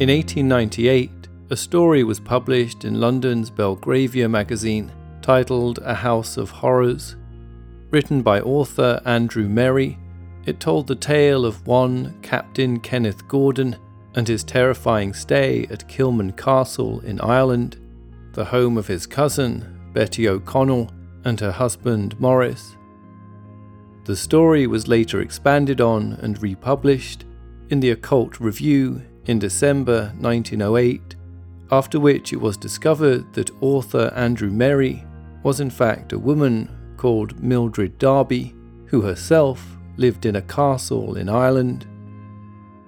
In 1898, a story was published in London's Belgravia magazine titled A House of Horrors. Written by author Andrew Merry, it told the tale of one Captain Kenneth Gordon and his terrifying stay at Kilman Castle in Ireland, the home of his cousin, Betty O'Connell, and her husband, Morris. The story was later expanded on and republished in the Occult Review in December 1908, after which it was discovered that author Andrew Merry was in fact a woman called Mildred Darby, who herself lived in a castle in Ireland.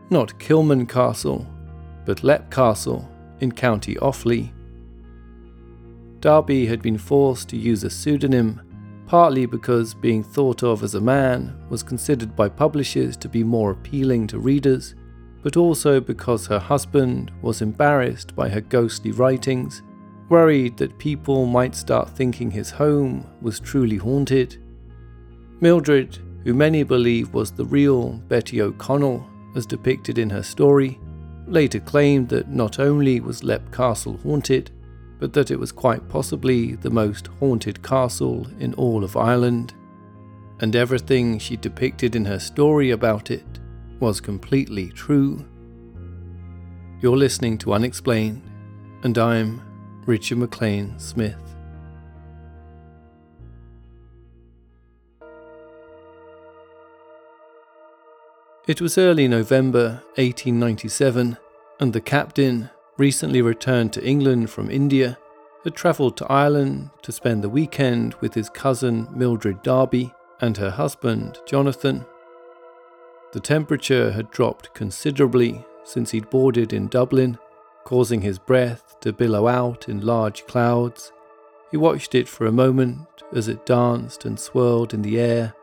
Not Kilman Castle, but Leap Castle in County Offaly. Darby had been forced to use a pseudonym, partly because being thought of as a man was considered by publishers to be more appealing to readers, but also because her husband was embarrassed by her ghostly writings, worried that people might start thinking his home was truly haunted. Mildred, who many believe was the real Betty O'Connell as depicted in her story, later claimed that not only was Leap Castle haunted, but that it was quite possibly the most haunted castle in all of Ireland. And everything she depicted in her story about it was completely true. You're listening to Unexplained, and I'm Richard MacLean Smith. It was early November 1897, and the captain, recently returned to England from India, had travelled to Ireland to spend the weekend with his cousin Mildred Darby and her husband Jonathan. The temperature had dropped considerably since he'd boarded in Dublin, causing his breath to billow out in large clouds. He watched it for a moment as it danced and swirled in the air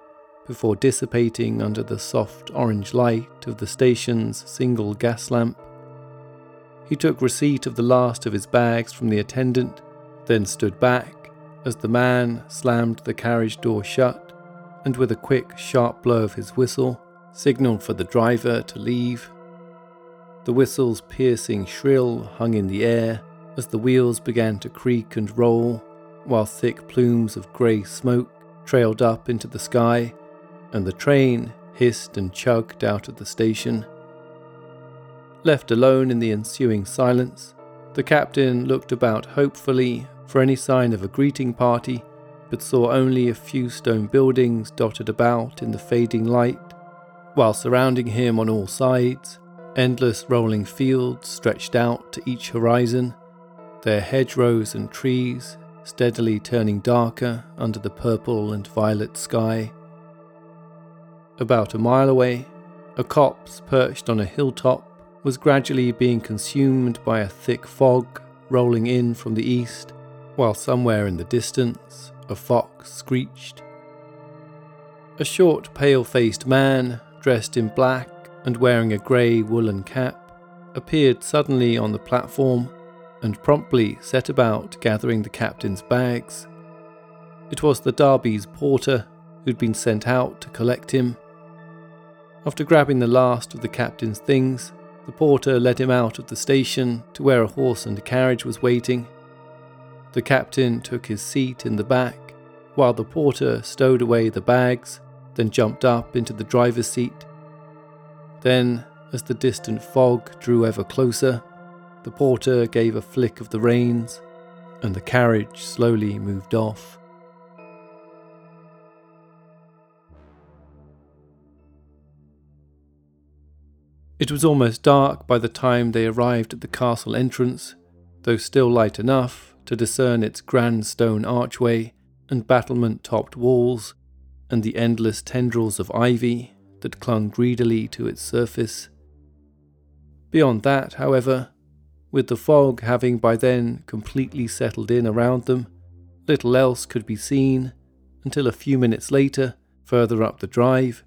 before dissipating under the soft orange light of the station's single gas lamp. He took receipt of the last of his bags from the attendant, then stood back as the man slammed the carriage door shut and, with a quick, sharp blow of his whistle, signalled for the driver to leave. The whistle's piercing shrill hung in the air as the wheels began to creak and roll, while thick plumes of grey smoke trailed up into the sky, and the train hissed and chugged out of the station. Left alone in the ensuing silence, the captain looked about hopefully for any sign of a greeting party, but saw only a few stone buildings dotted about in the fading light while surrounding him on all sides, endless rolling fields stretched out to each horizon, their hedgerows and trees steadily turning darker under the purple and violet sky. About a mile away, a copse perched on a hilltop was gradually being consumed by a thick fog rolling in from the east, while somewhere in the distance a fox screeched. A short, pale faced man dressed in black and wearing a grey woolen cap, appeared suddenly on the platform and promptly set about gathering the captain's bags. It was the Darby's porter who'd been sent out to collect him. After grabbing the last of the captain's things, the porter led him out of the station to where a horse and carriage was waiting. The captain took his seat in the back, while the porter stowed away the bags then jumped up into the driver's seat. Then, as the distant fog drew ever closer, the porter gave a flick of the reins, and the carriage slowly moved off. It was almost dark by the time they arrived at the castle entrance, though still light enough to discern its grand stone archway and battlement topped walls and the endless tendrils of ivy that clung greedily to its surface. Beyond that, however, with the fog having by then completely settled in around them, little else could be seen until a few minutes later, further up the drive,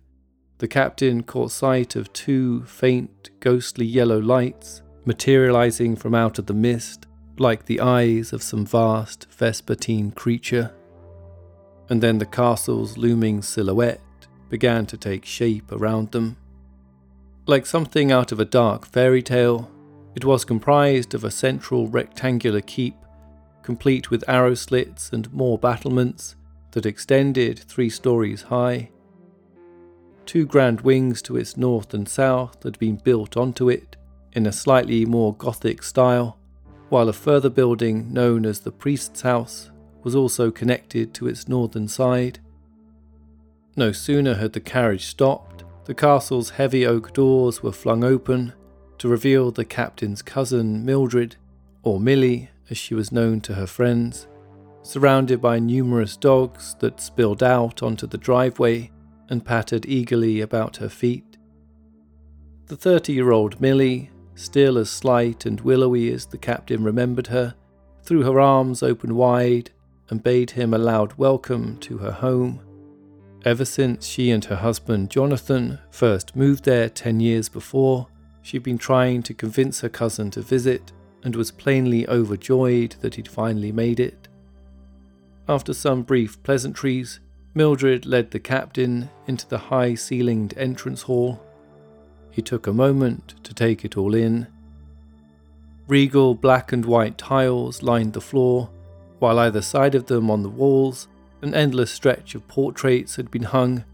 the captain caught sight of two faint, ghostly yellow lights materializing from out of the mist like the eyes of some vast vespertine creature and then the castle's looming silhouette began to take shape around them. Like something out of a dark fairy tale, It was comprised of a central rectangular keep, complete with arrow slits and more battlements that extended three stories high. Two grand wings to its north and south had been built onto it in a slightly more Gothic style, while a further building known as the priest's house was also connected to its northern side. No sooner had the carriage stopped, the castle's heavy oak doors were flung open to reveal the captain's cousin Mildred, or Millie as she was known to her friends, surrounded by numerous dogs that spilled out onto the driveway and pattered eagerly about her feet. The 30 year old Millie, still as slight and willowy as the captain remembered her, threw her arms open wide and bade him a loud welcome to her home. Ever since she and her husband Jonathan first moved there 10 years before, she'd been trying to convince her cousin to visit and was plainly overjoyed that he'd finally made it. After some brief pleasantries, Mildred led the captain into the high ceilinged entrance hall. He took a moment to take it all in. Regal black and white tiles lined the floor, while either side of them on the walls, an endless stretch of portraits had been hung,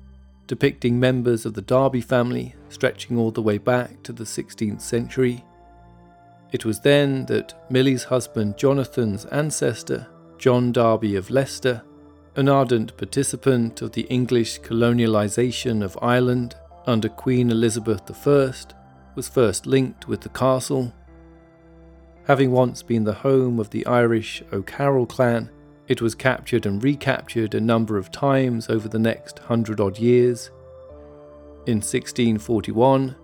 depicting members of the Darby family stretching all the way back to the 16th century. It was then that Millie's husband Jonathan's ancestor, John Darby of Leicester, an ardent participant of the English colonialisation of Ireland under Queen Elizabeth I, was first linked with the castle. Having once been the home of the Irish O'Carroll clan, it was captured and recaptured a number of times over the next hundred odd years. In 1641,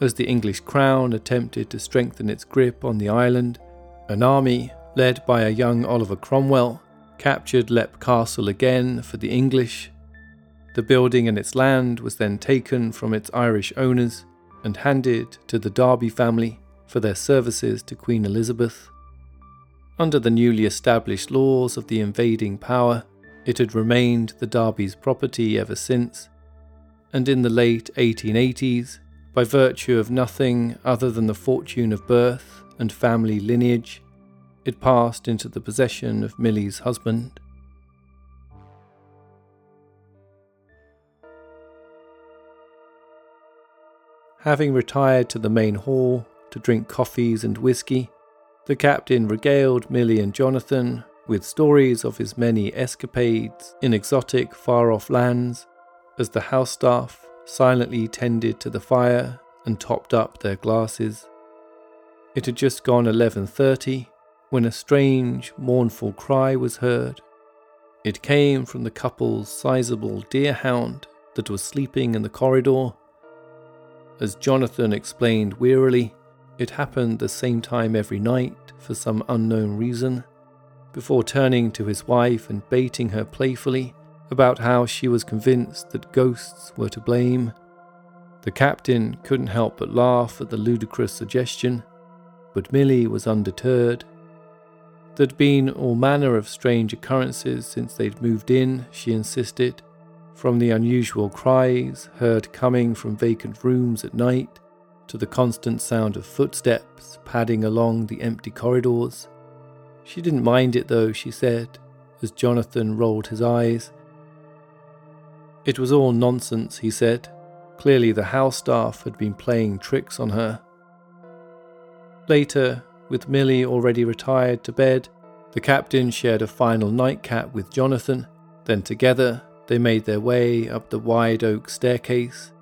as the English crown attempted to strengthen its grip on the island, an army, led by a young Oliver Cromwell, captured Leap Castle again for the English. The building and its land was then taken from its Irish owners and handed to the Darby family for their services to Queen Elizabeth. Under the newly established laws of the invading power, it had remained the Darby's property ever since, and in the late 1880s, by virtue of nothing other than the fortune of birth and family lineage, it passed into the possession of Millie's husband. Having retired to the main hall to drink coffees and whisky, the captain regaled Millie and Jonathan with stories of his many escapades in exotic far off lands as the house staff silently tended to the fire and topped up their glasses. It had just gone 11:30 when a strange, mournful cry was heard. It came from the couple's sizable deerhound that was sleeping in the corridor. As Jonathan explained wearily, it happened the same time every night for some unknown reason, before turning to his wife and baiting her playfully about how she was convinced that ghosts were to blame. The captain couldn't help but laugh at the ludicrous suggestion, but Millie was undeterred There'd been all manner of strange occurrences since they'd moved in, she insisted, from the unusual cries heard coming from vacant rooms at night to the constant sound of footsteps padding along the empty corridors. She didn't mind it though, she said, as Jonathan rolled his eyes. It was all nonsense, he said. Clearly, the house staff had been playing tricks on her. Later, with Millie already retired to bed, the captain shared a final nightcap with Jonathan. Then together they made their way up the wide oak staircase,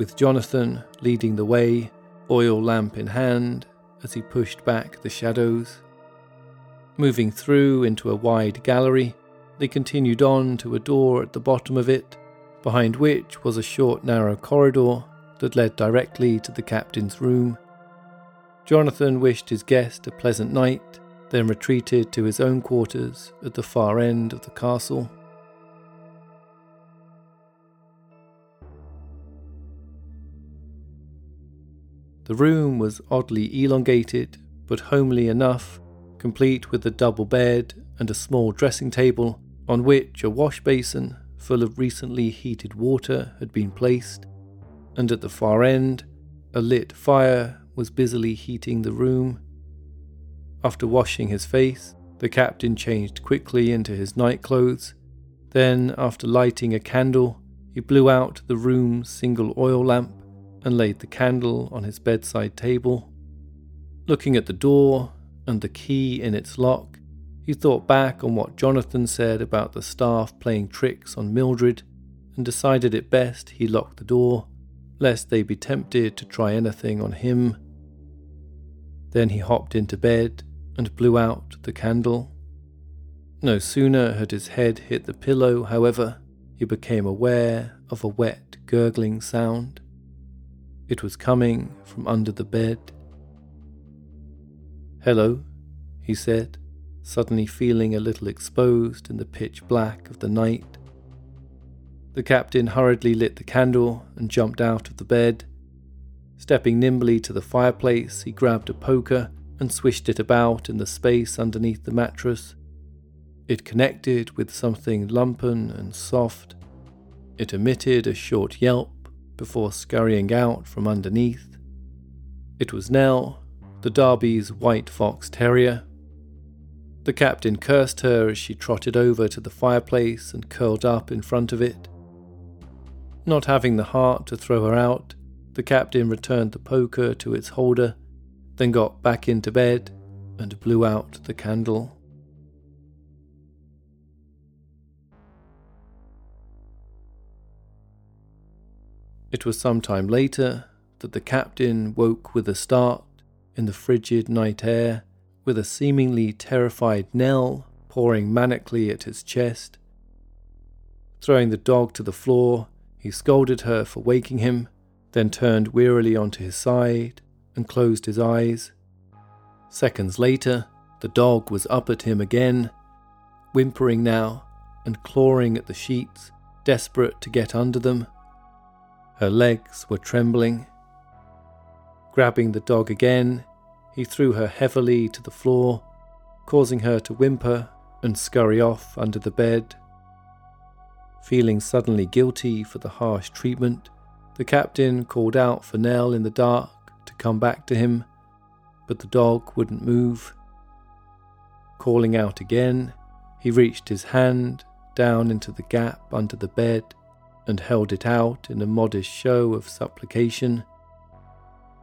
with Jonathan leading the way, oil lamp in hand, as he pushed back the shadows. Moving through into a wide gallery, they continued on to a door at the bottom of it, behind which was a short narrow corridor that led directly to the captain's room. Jonathan wished his guest a pleasant night, then retreated to his own quarters at the far end of the castle. The room was oddly elongated, but homely enough, complete with a double bed and a small dressing table on which a wash basin full of recently heated water had been placed, and at the far end, a lit fire was busily heating the room. After washing his face, the captain changed quickly into his nightclothes. Then, after lighting a candle, he blew out the room's single oil lamp and laid the candle on his bedside table. Looking at the door and the key in its lock, he thought back on what Jonathan said about the staff playing tricks on Mildred and decided it best he locked the door, lest they be tempted to try anything on him. Then he hopped into bed and blew out the candle. No sooner had his head hit the pillow, however, he became aware of a wet, gurgling sound. It was coming from under the bed. Hello, he said, suddenly feeling a little exposed in the pitch black of the night. The captain hurriedly lit the candle and jumped out of the bed. Stepping nimbly to the fireplace, he grabbed a poker and swished it about in the space underneath the mattress. It connected with something lumpen and soft. It emitted a short yelp before scurrying out from underneath. It was Nell, the Darby's white fox terrier. The captain cursed her as she trotted over to the fireplace and curled up in front of it. Not having the heart to throw her out, the captain returned the poker to its holder, then got back into bed and blew out the candle. It was some time later that the captain woke with a start in the frigid night air, with a seemingly terrified Nell pawing manically at his chest. Throwing the dog to the floor, he scolded her for waking him, then turned wearily onto his side and closed his eyes. Seconds later, the dog was up at him again, whimpering now and clawing at the sheets, desperate to get under them. Her legs were trembling. Grabbing the dog again, he threw her heavily to the floor, causing her to whimper and scurry off under the bed. Feeling suddenly guilty for the harsh treatment, the captain called out for Nell in the dark to come back to him, but the dog wouldn't move. Calling out again, he reached his hand down into the gap under the bed and held it out in a modest show of supplication.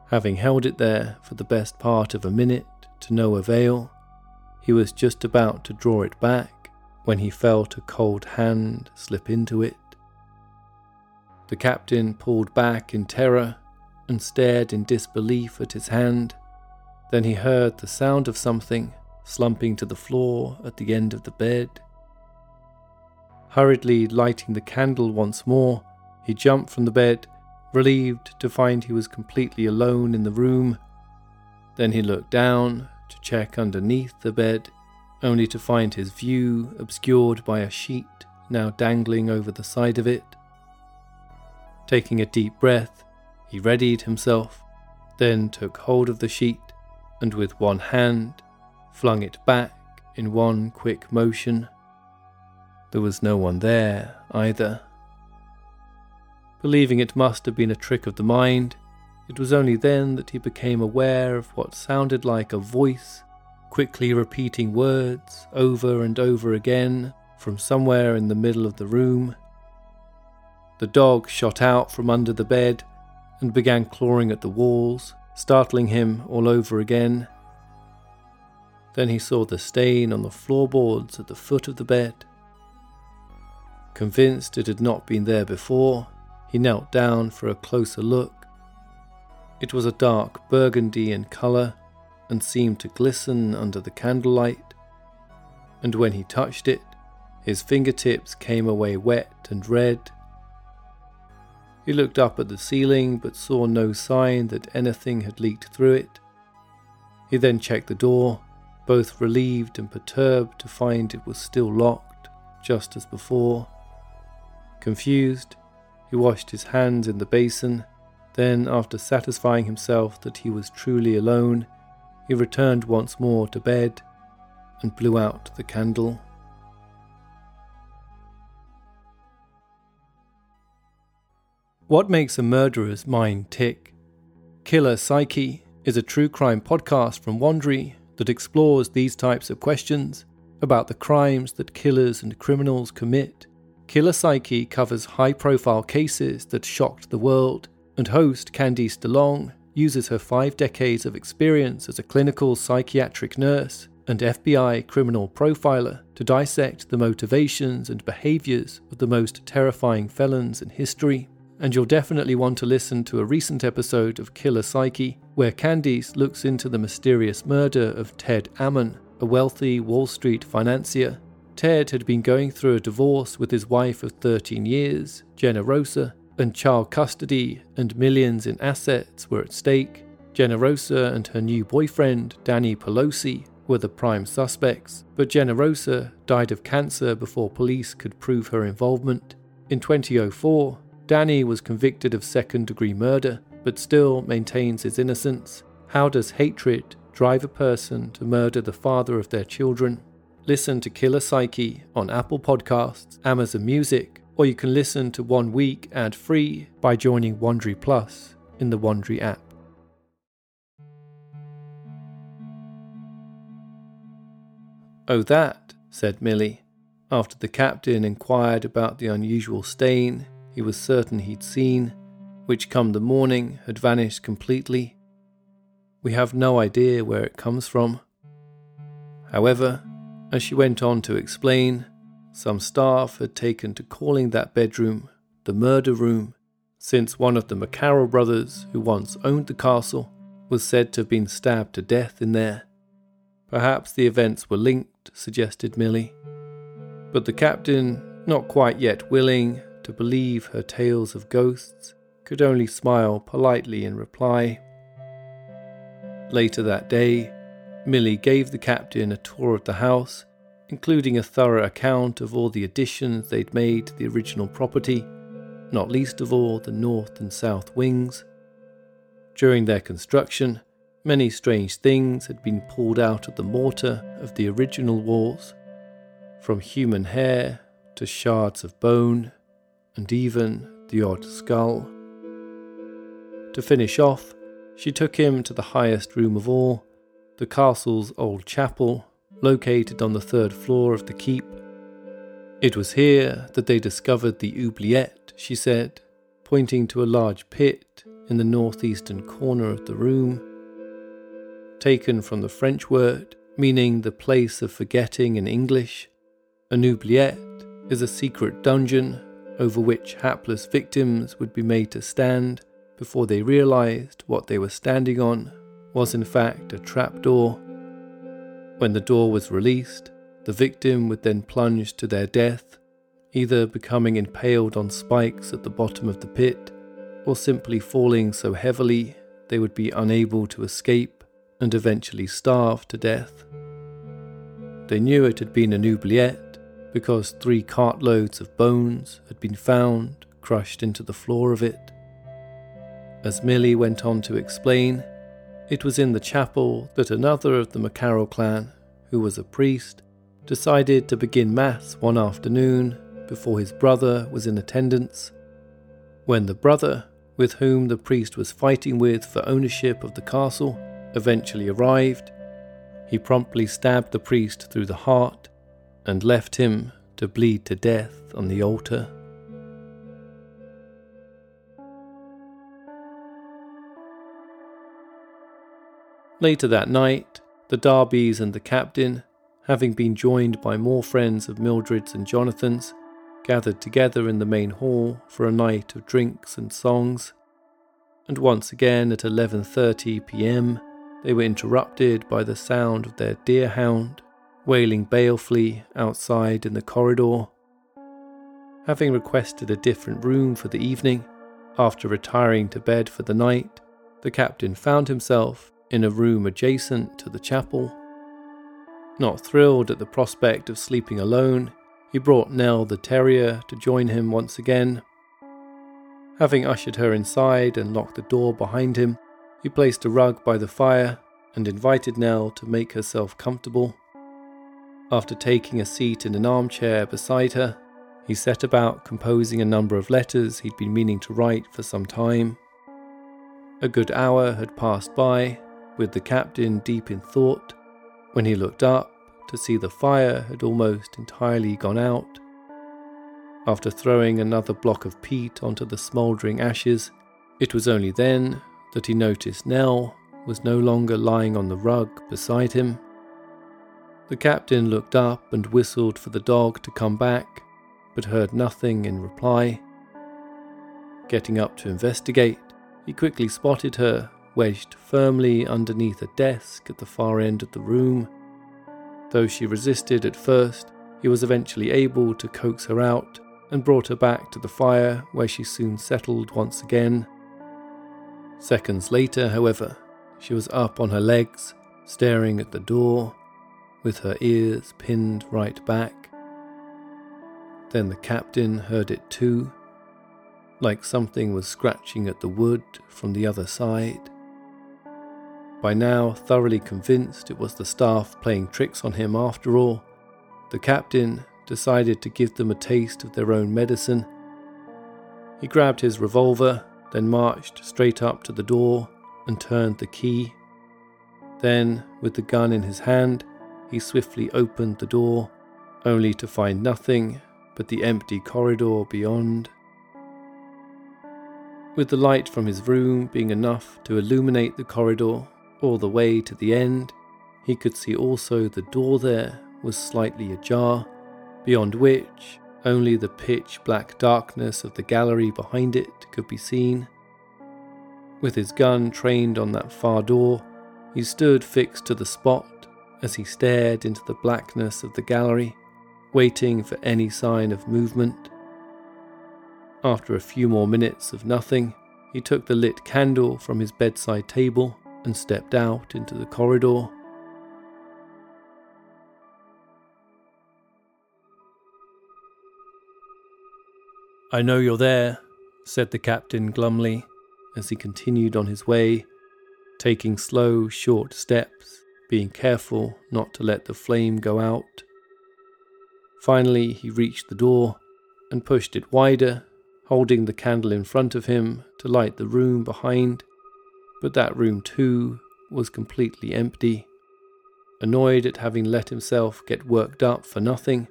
Having held it there for the best part of a minute to no avail, he was just about to draw it back when he felt a cold hand slip into it. The captain pulled back in terror and stared in disbelief at his hand. Then he heard the sound of something slumping to the floor at the end of the bed. Hurriedly lighting the candle once more, he jumped from the bed, relieved to find he was completely alone in the room. Then he looked down to check underneath the bed only to find his view obscured by a sheet now dangling over the side of it. Taking a deep breath, he readied himself, then took hold of the sheet and with one hand flung it back in one quick motion. There was no one there either. Believing it must have been a trick of the mind, it was only then that he became aware of what sounded like a voice quickly repeating words over and over again from somewhere in the middle of the room. The dog shot out from under the bed and began clawing at the walls, startling him all over again. Then he saw the stain on the floorboards at the foot of the bed. Convinced it had not been there before, he knelt down for a closer look. It was a dark burgundy in colour and seemed to glisten under the candlelight, and when he touched it, his fingertips came away wet and red. He looked up at the ceiling but saw no sign that anything had leaked through it. He then checked the door, both relieved and perturbed to find it was still locked, just as before. Confused, he washed his hands in the basin. Then, after satisfying himself that he was truly alone, he returned once more to bed and blew out the candle. What makes a murderer's mind tick? Killer psyche is a true crime podcast from Wondery that explores these types of questions about the crimes that killers and criminals commit. Killer Psyche covers high profile cases that shocked the world, and host Candice DeLong uses her five decades of experience as a clinical psychiatric nurse and FBI criminal profiler to dissect the motivations and behaviours of the most terrifying felons in history. And you'll definitely want to listen to a recent episode of Killer Psyche, where Candice looks into the mysterious murder of Ted Ammon, a wealthy Wall Street financier. Ted had been going through a divorce with his wife of 13 years, Generosa, and child custody and millions in assets were at stake. Generosa and her new boyfriend, Danny Pelosi, were the prime suspects, but Generosa died of cancer before police could prove her involvement. In 2004, Danny was convicted of second degree murder, but still maintains his innocence. How does hatred drive a person to murder the father of their children? Listen to Killer Psyche on Apple Podcasts, Amazon Music, or you can listen to One Week ad free by joining Wondery Plus in the Wondery app. Oh, that, said Millie, after the captain inquired about the unusual stain he was certain he'd seen, which come the morning had vanished completely. We have no idea where it comes from. However, as she went on to explain, some staff had taken to calling that bedroom the murder room, since one of the McCarroll brothers, who once owned the castle, was said to have been stabbed to death in there. Perhaps the events were linked, suggested Millie. But the captain, not quite yet willing to believe her tales of ghosts, could only smile politely in reply. Later that day, Millie gave the captain a tour of the house including a thorough account of all the additions they'd made to the original property, not least of all the north and south wings. During their construction, many strange things had been pulled out of the mortar of the original walls, from human hair to shards of bone, and even the odd skull. To finish off, she took him to the highest room of all, the castle's old chapel, located on the third floor of the keep. It was here that they discovered the oubliette, she said, pointing to a large pit in the northeastern corner of the room. Taken from the French word meaning the place of forgetting in English, an oubliette is a secret dungeon over which hapless victims would be made to stand before they realized what they were standing on was in fact a trapdoor. When the door was released, the victim would then plunge to their death, either becoming impaled on spikes at the bottom of the pit, or simply falling so heavily they would be unable to escape and eventually starve to death. They knew it had been an oubliette because three cartloads of bones had been found crushed into the floor of it. As Millie went on to explain, it was in the chapel that another of the McCarroll clan, who was a priest, decided to begin Mass one afternoon before his brother was in attendance. When the brother, with whom the priest was fighting with for ownership of the castle, eventually arrived, he promptly stabbed the priest through the heart and left him to bleed to death on the altar. Later that night, the Darbys and the captain, having been joined by more friends of Mildred's and Jonathan's, gathered together in the main hall for a night of drinks and songs. And once again at 11:30 p.m., they were interrupted by the sound of their deerhound wailing balefully outside in the corridor. Having requested a different room for the evening, after retiring to bed for the night, the captain found himself in a room adjacent to the chapel. Not thrilled at the prospect of sleeping alone, he brought Nell the terrier to join him once again. Having ushered her inside and locked the door behind him, he placed a rug by the fire and invited Nell to make herself comfortable. After taking a seat in an armchair beside her, he set about composing a number of letters he'd been meaning to write for some time. A good hour had passed by, with the captain deep in thought when he looked up to see the fire had almost entirely gone out. After throwing another block of peat onto the smouldering ashes, it was only then that he noticed Nell was no longer lying on the rug beside him. The captain looked up and whistled for the dog to come back, but heard nothing in reply. Getting up to investigate, he quickly spotted her wedged firmly underneath a desk at the far end of the room. Though she resisted at first, he was eventually able to coax her out and brought her back to the fire where she soon settled once again. Seconds later, however, she was up on her legs, staring at the door, with her ears pinned right back. Then the captain heard it too, like something was scratching at the wood from the other side. By now, thoroughly convinced it was the staff playing tricks on him after all, the captain decided to give them a taste of their own medicine. He grabbed his revolver, then marched straight up to the door and turned the key. Then, with the gun in his hand, he swiftly opened the door, only to find nothing but the empty corridor beyond. With the light from his room being enough to illuminate the corridor all the way to the end, he could see also the door there was slightly ajar, beyond which only the pitch black darkness of the gallery behind it could be seen. With his gun trained on that far door, he stood fixed to the spot as he stared into the blackness of the gallery, waiting for any sign of movement. After a few more minutes of nothing, he took the lit candle from his bedside table and stepped out into the corridor. I know you're there, said the captain glumly as he continued on his way, taking slow, short steps, being careful not to let the flame go out. Finally, he reached the door and pushed it wider, holding the candle in front of him to light the room behind but that room too was completely empty. Annoyed at having let himself get worked up for nothing,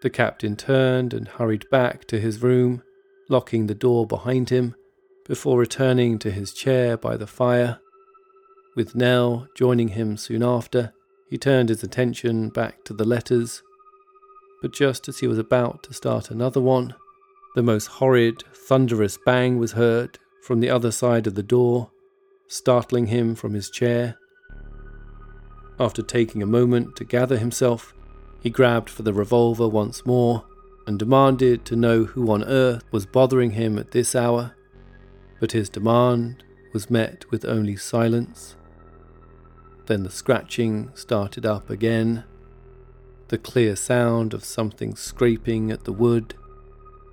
the captain turned and hurried back to his room, locking the door behind him before returning to his chair by the fire. With Nell joining him soon after, he turned his attention back to the letters. But just as he was about to start another one, the most horrid, thunderous bang was heard from the other side of the door startling him from his chair. After taking a moment to gather himself, he grabbed for the revolver once more and demanded to know who on earth was bothering him at this hour. But his demand was met with only silence. Then the scratching started up again, the clear sound of something scraping at the wood,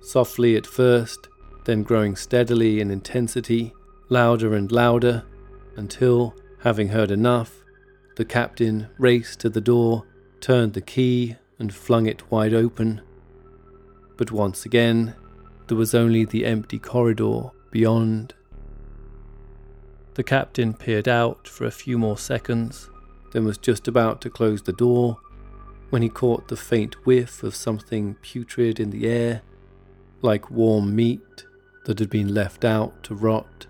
softly at first, then growing steadily in intensity, louder and louder, until, having heard enough, the captain raced to the door, turned the key, and flung it wide open. But once again, there was only the empty corridor beyond. The captain peered out for a few more seconds, then was just about to close the door when he caught the faint whiff of something putrid in the air, like warm meat that had been left out to rot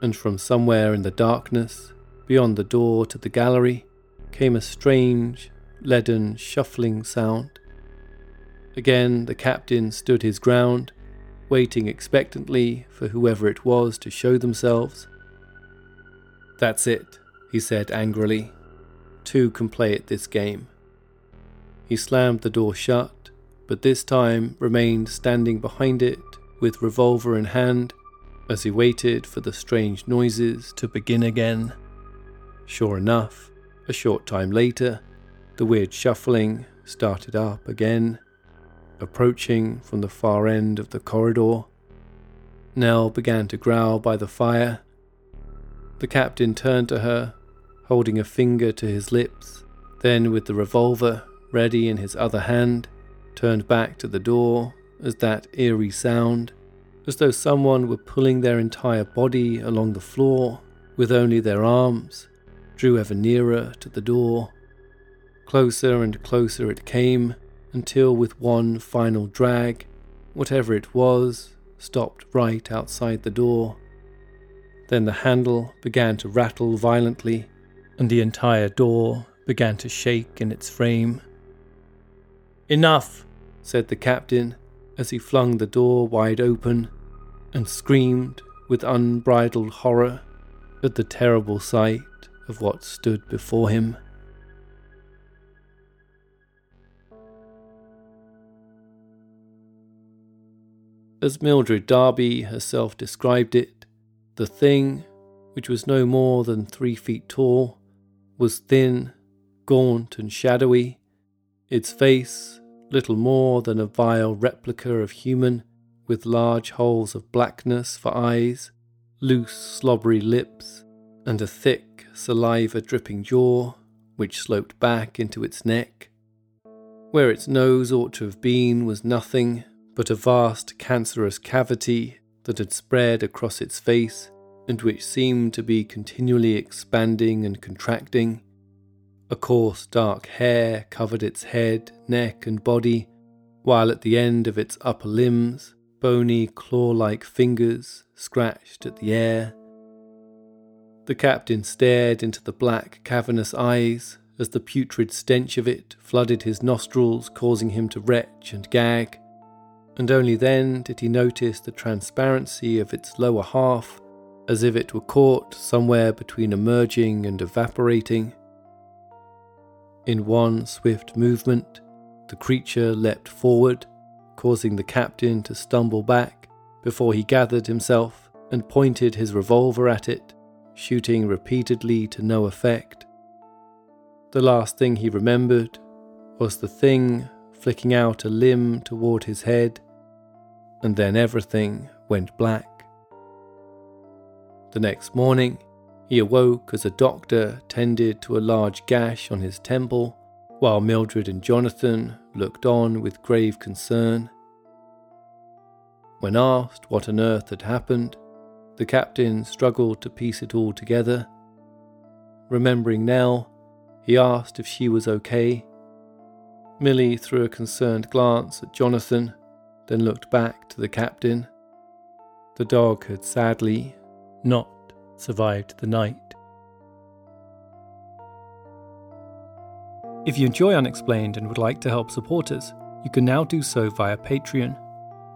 and from somewhere in the darkness, beyond the door to the gallery, came a strange, leaden, shuffling sound. Again, the captain stood his ground, waiting expectantly for whoever it was to show themselves. That's it, he said angrily. Two can play at this game. He slammed the door shut, but this time remained standing behind it with revolver in hand as he waited for the strange noises to begin again. Sure enough, a short time later, the weird shuffling started up again, approaching from the far end of the corridor. Nell began to growl by the fire. The captain turned to her, holding a finger to his lips, then, with the revolver ready in his other hand, turned back to the door as that eerie sound as though someone were pulling their entire body along the floor, with only their arms, drew ever nearer to the door. Closer and closer it came, until with one final drag, whatever it was stopped right outside the door. Then the handle began to rattle violently, and the entire door began to shake in its frame. Enough, said the captain as he flung the door wide open and screamed with unbridled horror at the terrible sight of what stood before him. As Mildred Darby herself described it, the thing, which was no more than three feet tall, was thin, gaunt, and shadowy, its face little more than a vile replica of human, with large holes of blackness for eyes, loose, slobbery lips, and a thick, saliva dripping jaw, which sloped back into its neck. Where its nose ought to have been was nothing but a vast cancerous cavity that had spread across its face and which seemed to be continually expanding and contracting. A coarse dark hair covered its head, neck, and body, while at the end of its upper limbs, bony claw like fingers scratched at the air. The captain stared into the black, cavernous eyes as the putrid stench of it flooded his nostrils, causing him to retch and gag and only then did he notice the transparency of its lower half, as if it were caught somewhere between emerging and evaporating. In one swift movement, the creature leapt forward, causing the captain to stumble back before he gathered himself and pointed his revolver at it, shooting repeatedly to no effect. The last thing he remembered was the thing flicking out a limb toward his head, and then everything went black. The next morning, he awoke as a doctor tended to a large gash on his temple, while Mildred and Jonathan looked on with grave concern. When asked what on earth had happened, the captain struggled to piece it all together. Remembering Nell, he asked if she was okay Millie threw a concerned glance at Jonathan, then looked back to the captain. The dog had sadly not survived the night. If you enjoy Unexplained and would like to help support us, you can now do so via Patreon.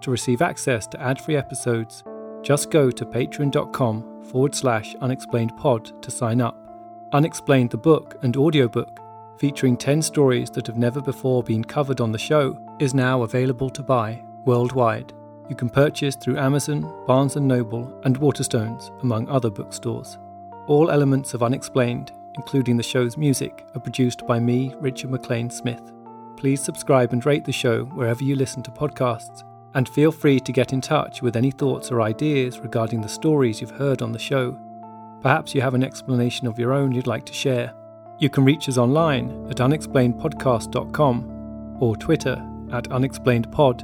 To receive access to ad free episodes, just go to patreon.com forward slash unexplainedpod to sign up. Unexplained the book and audiobook featuring 10 stories that have never before been covered on the show, is now available to buy worldwide. You can purchase through Amazon, Barnes & Noble, and Waterstones, among other bookstores. All elements of Unexplained, including the show's music, are produced by me, Richard MacLean Smith. Please subscribe and rate the show wherever you listen to podcasts, and feel free to get in touch with any thoughts or ideas regarding the stories you've heard on the show. Perhaps you have an explanation of your own you'd like to share. You can reach us online at unexplainedpodcast.com or Twitter at unexplainedpod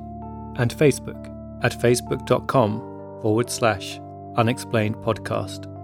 and Facebook at facebook.com forward slash unexplainedpodcast.